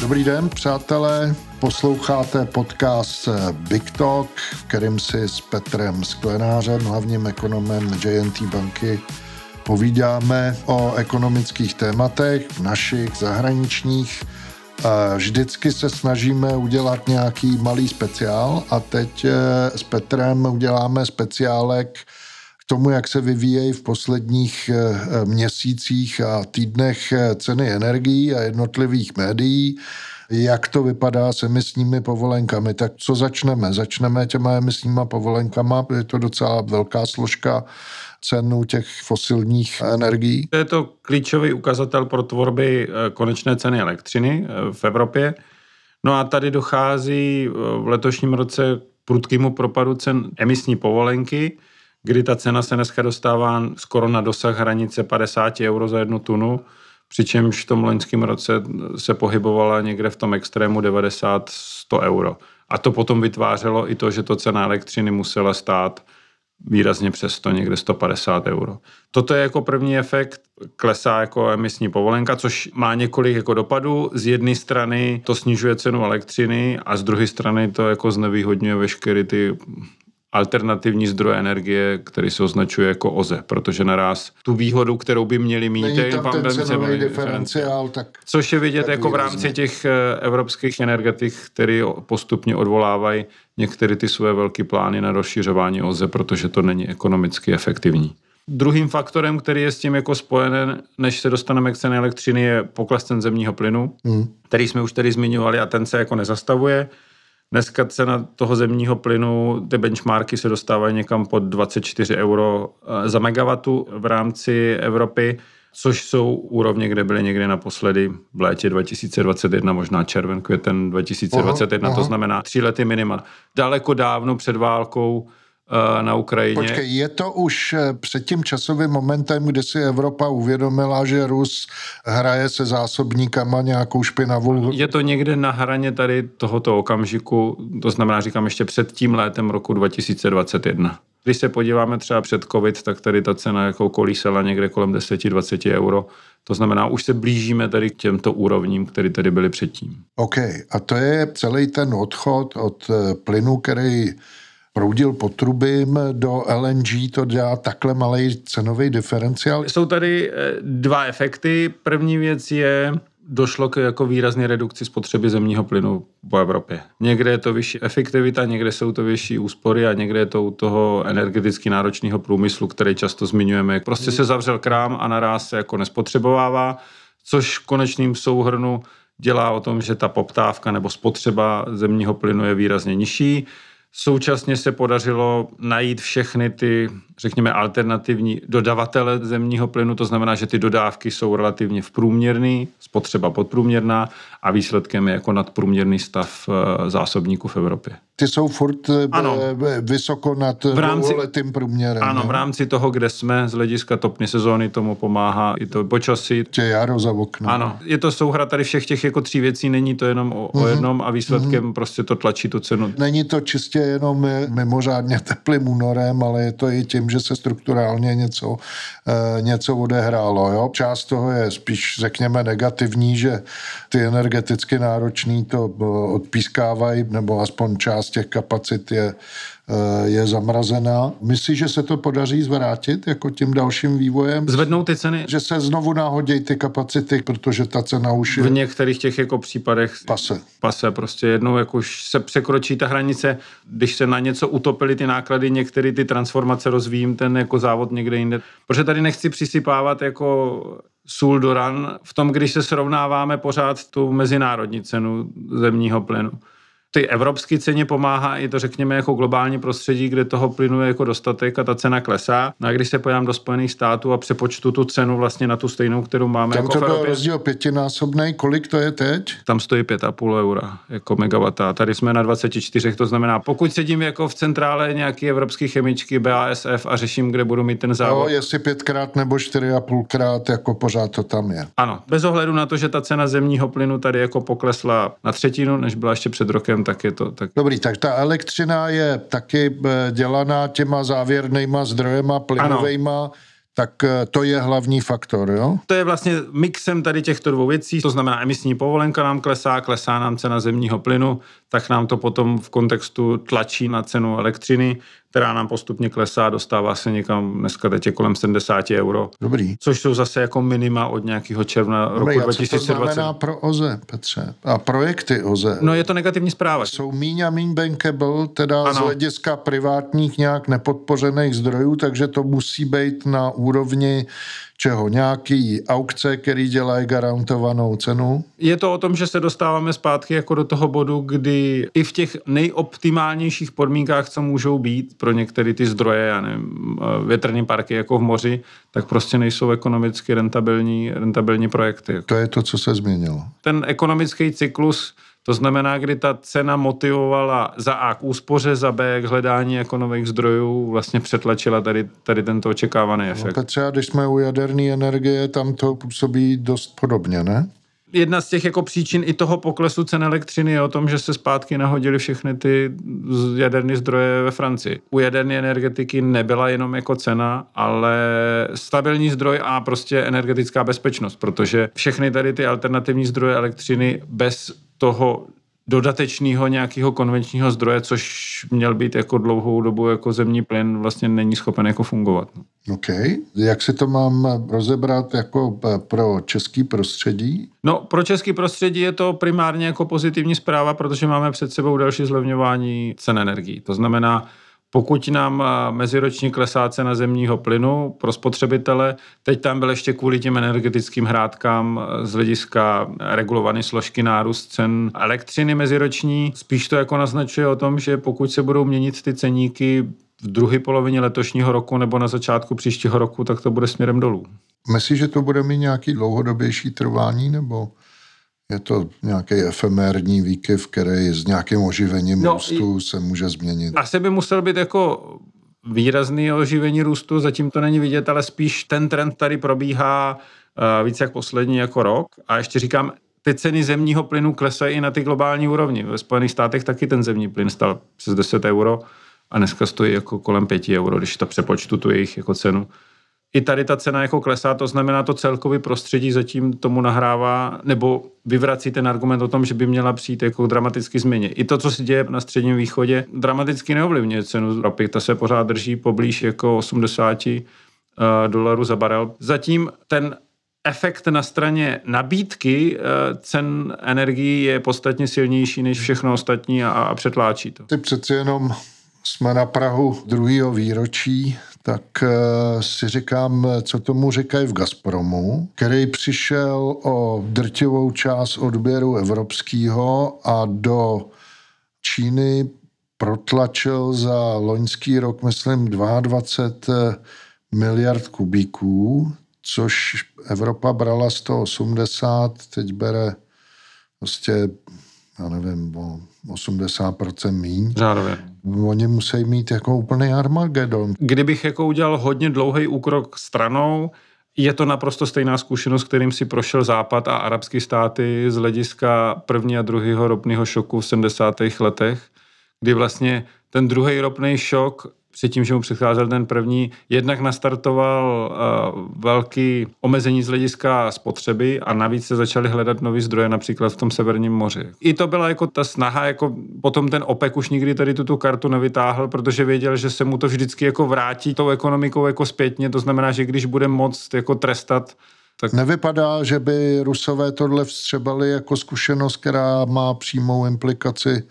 Dobrý den, přátelé. Posloucháte podcast Big Talk, kterým si s Petrem Sklenářem, hlavním ekonomem JNT banky, povídáme o ekonomických tématech, našich, zahraničních. Vždycky se snažíme udělat nějaký malý speciál a teď eh, s Petrem uděláme speciálek tomu, jak se vyvíjejí v posledních eh, měsících a týdnech eh, ceny energií a jednotlivých médií jak to vypadá s emisními povolenkami. Tak co začneme? Začneme těma emisníma povolenkama, je to docela velká složka cenu těch fosilních energií. To je to klíčový ukazatel pro tvorby eh, konečné ceny elektřiny eh, v Evropě. No a tady dochází eh, v letošním roce prudkému propadu cen emisní povolenky, kdy ta cena se dneska dostává skoro na dosah hranice 50 euro za jednu tunu, přičemž v tom loňském roce se pohybovala někde v tom extrému 90-100 euro. A to potom vytvářelo i to, že to cena elektřiny musela stát výrazně přes 100, někde 150 euro. Toto je jako první efekt, klesá jako emisní povolenka, což má několik jako dopadů. Z jedné strany to snižuje cenu elektřiny a z druhé strany to jako znevýhodňuje veškeré ty alternativní zdroje energie, který se označuje jako OZE, protože naraz tu výhodu, kterou by měli mít, Není tam ten cenový diferenciál, tak... Což je vidět jako v rámci těch eh, evropských energetik, který postupně odvolávají některé ty své velké plány na rozšiřování OZE, protože to není ekonomicky efektivní. Druhým faktorem, který je s tím jako spojen, než se dostaneme k ceně elektřiny, je pokles cen zemního plynu, hmm. který jsme už tady zmiňovali a ten se jako nezastavuje. Dneska cena toho zemního plynu, ty benchmarky se dostávají někam pod 24 euro eh, za megawatu v rámci Evropy, což jsou úrovně, kde byly někdy naposledy v létě 2021, možná červen, květen 2021, aha, aha. to znamená tři lety minima. Daleko dávno před válkou na Ukrajině. Počkej, je to už eh, před tím časovým momentem, kdy si Evropa uvědomila, že Rus hraje se zásobníkama nějakou špinavou... Je to někde na hraně tady tohoto okamžiku, to znamená, říkám ještě před tím létem roku 2021. Když se podíváme třeba před COVID, tak tady ta cena jako kolísela někde kolem 10-20 euro. To znamená, už se blížíme tady k těmto úrovním, které tady byly předtím. OK. A to je celý ten odchod od eh, plynu, který proudil potrubím do LNG, to dělá takhle malý cenový diferenciál. Jsou tady eh, dva efekty. První věc je, došlo k jako výrazné redukci spotřeby zemního plynu po Evropě. Někde je to vyšší efektivita, někde jsou to vyšší úspory a někde je to u toho energeticky náročného průmyslu, který často zmiňujeme. Prostě se zavřel krám a naraz se jako nespotřebovává, což v konečným souhrnu dělá o tom, že ta poptávka nebo spotřeba zemního plynu je výrazně nižší. Současně se podařilo najít všechny ty, řekněme, alternativní dodavatele zemního plynu, to znamená, že ty dodávky jsou relativně v průměrný, spotřeba podprůměrná a výsledkem je jako nadprůměrný stav eh, zásobníků v Evropě. Ty jsou furt eh, ano. vysoko nad v rámci, letým průměrem. Ano, ne? v rámci toho, kde jsme z hlediska topní sezóny, tomu pomáhá i to počasí. Tě jaro za oknem. Ano, je to souhra tady všech těch jako tří věcí, není to jenom o, uh-huh. o mhm. jednom a výsledkem uh-huh. prostě to tlačí tu cenu. Není to čistě jenom mimořádně teplým únorem, ale je to i tím, že se strukturálně něco, něco odehrálo. Jo? Část toho je spíš, řekněme, negativní, že ty energeticky náročný to eh, odpískávají, nebo aspoň část těch kapacit je Eh, je zamrazená. Myslíš, že se to podaří zvrátit jako tím dalším vývojem? Zvednou ty ceny? Že se znovu nahodí ty kapacity, protože ta cena už je... V některých těch jako případech... Pase. Pase, prostě jednou jak už se překročí ta hranice, když se na něco utopily ty náklady, některé ty transformace rozvíjím ten jako závod někde jinde. Protože tady nechci přisypávat jako sůl do ran v tom, když se srovnáváme pořád tu mezinárodní cenu zemního plynu ty evropské ceně pomáhá i to, řekněme, jako globální prostředí, kde toho plynu je jako dostatek a ta cena klesá. No a když se pojám do Spojených států a přepočtu tu cenu vlastně na tu stejnou, kterou máme Tam jako to byl rozdíl pětinásobný, kolik to je teď? Tam stojí 5,5 eura jako megawata. Tady jsme na 24, to znamená, pokud sedím jako v centrále nějaký evropské chemičky BASF a řeším, kde budu mít ten závod. No, jestli pětkrát nebo čtyři a půlkrát, jako pořád to tam je. Ano, bez ohledu na to, že ta cena zemního plynu tady jako poklesla na třetinu, než byla ještě před rokem, tak je to tak. Dobrý, tak ta elektřina je taky eh, dělaná těma závěrnýma zdrojema plynovejma. Ano tak eh, to je hlavní faktor, jo? To je vlastně mixem tady těchto dvou věcí, to znamená emisní povolenka nám klesá, klesá nám cena zemního plynu, tak nám to potom v kontextu tlačí na cenu elektřiny, která nám postupně klesá, dostává se někam, dneska teď je kolem 70 euro. Dobrý. Což jsou zase jako minima od nějakého června Dobrý, roku a co to 2020. znamená pro OZE, Petře? A projekty OZE? No je to negativní zpráva. jsou míň a míň bankable, teda ano. z hlediska privátních nějak nepodpořených zdrojů, takže to musí být na úrovni čeho? Nějaký aukce, který dělají garantovanou cenu? Je to o tom, že se dostáváme zpátky jako do toho bodu, kdy i v těch nejoptimálnějších podmínkách, co můžou být pro některé ty zdroje, já nevím, větrné parky jako v moři, tak prostě nejsou ekonomicky rentabilní, rentabilní projekty. To je to, co se změnilo. Ten ekonomický cyklus, to znamená, kdy ta cena motivovala za A k úspoře, za B k hledání jako nových zdrojů, vlastně přetlačila tady, tady tento očekávaný No, efekt. Petře, a když jsme u jaderné energie, tam to působí dost podobně, ne? jedna z těch jako příčin i toho poklesu cen elektřiny je o tom, že se zpátky nahodily všechny ty jaderné zdroje ve Francii. U jaderné energetiky nebyla jenom jako cena, ale stabilní zdroj a prostě energetická bezpečnost, protože všechny tady ty alternativní zdroje elektřiny bez toho dodatečného nějakého konvenčního zdroje, což měl být jako dlouhou dobu jako zemní plyn, vlastně není schopen jako fungovat. OK. Jak si to mám rozebrat jako eh, pro český prostředí? No, pro český prostředí je to primárně jako pozitivní zpráva, protože máme před sebou další zlevňování cen energií. To znamená, pokud nám a, meziročně klesá cena zemního plynu pro spotřebitele, teď tam byl ještě kvůli těm energetickým hrádkám a, z hlediska regulované složky nárůst cen elektřiny meziroční, spíš to jako naznačuje o tom, že pokud se budou měnit ty ceníky v druhé polovině letošního roku nebo na začátku příštího roku, tak to bude směrem dolů. Myslíš, že to bude mít nějaký dlouhodobější trvání, nebo je to nějaký efemérní výkyv, který s nějakým oživením No, růstu se může změnit? Asi by musel být jako výrazný oživení růstu, zatím to není vidět, ale spíš ten trend tady probíhá uh, více jak poslední jako rok. A ještě říkám, ty ceny zemního plynu klesají i na ty globální úrovni. Ve Spojených státech taky ten zemní plyn stal přes 10 euro a dneska stojí jako kolem 5 euro, když to přepočtu tu jejich jako cenu. I tady ta cena jako klesá, to znamená, to celkový prostředí zatím tomu nahrává, nebo vyvrací ten argument o tom, že by měla přijít jako dramaticky změně. I to, co se děje na středním východě, dramaticky neovlivňuje cenu ropy. Ta se pořád drží poblíž jako 80 uh, dolarů za barel. Zatím ten efekt na straně nabídky uh, cen energií je podstatně silnější než všechno ostatní a, a přetláčí to. Ty přeci jenom jsme na Prahu druhého výročí, tak eh, si říkám, co tomu říkají v Gazpromu, který přišel o drtivou část odběru evropského a do Číny protlačil za loňský rok, myslím, 22 miliard kubíků, což Evropa brala 180, teď bere prostě, já nevím, o 80% míň. Řádově. Oni musí mít jako úplný Armagedon. Kdybych jako udělal hodně dlouhý úkrok stranou, je to naprosto stejná zkušenost, kterým si prošel Západ a arabské státy z hlediska první a druhého ropného šoku v 70. letech, kdy vlastně ten druhý ropný šok předtím, že mu předcházel ten první, jednak nastartoval uh, velký omezení z hlediska spotřeby a navíc se začaly hledat nový zdroje, například v tom severním moři. I to byla jako ta snaha, jako potom ten OPEC už nikdy tady tuto kartu nevytáhl, protože věděl, že se mu to vždycky jako vrátí tou ekonomikou jako zpětně, to znamená, že když bude moc jako trestat tak Nevypadá, že by Rusové tohle vstřebali jako zkušenost, která má přímou implikaci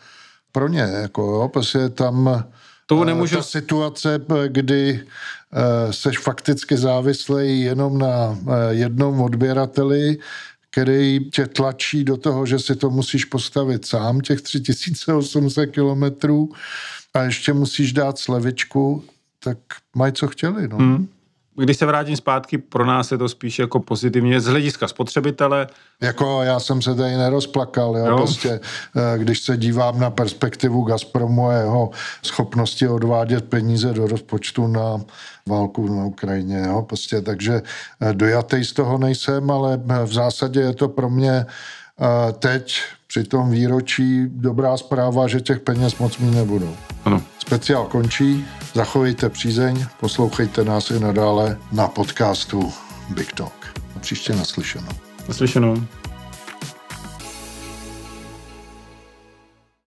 pro ně. Jako, jo, prostě tam To eh, nemůžu- ta situace, kdy eh, seš fakticky závislý jenom na eh, jednom odběrateli, který tě tlačí do toho, že si to musíš postavit sám, těch 3800 kilometrů a ještě musíš dát slevičku, tak mají co chtěli. No. Hmm. Když se vrátím zpátky, pro nás je to spíš jako pozitivně z hlediska spotřebitele. Jako já jsem se tady nerozplakal, jo? Jo. Prostě, eh, když se dívám na perspektivu Gazpromu a jeho schopnosti odvádět peníze do rozpočtu na válku na Ukrajině. Jo? Prostě, takže eh, dojatý z toho nejsem, ale eh, v zásadě je to pro mě teď při tom výročí dobrá zpráva, že těch peněz moc mít nebudou. Ano. Speciál končí, zachovejte přízeň, poslouchejte nás i nadále na podcastu Big Talk. Příště naslyšenou. Naslyšenou.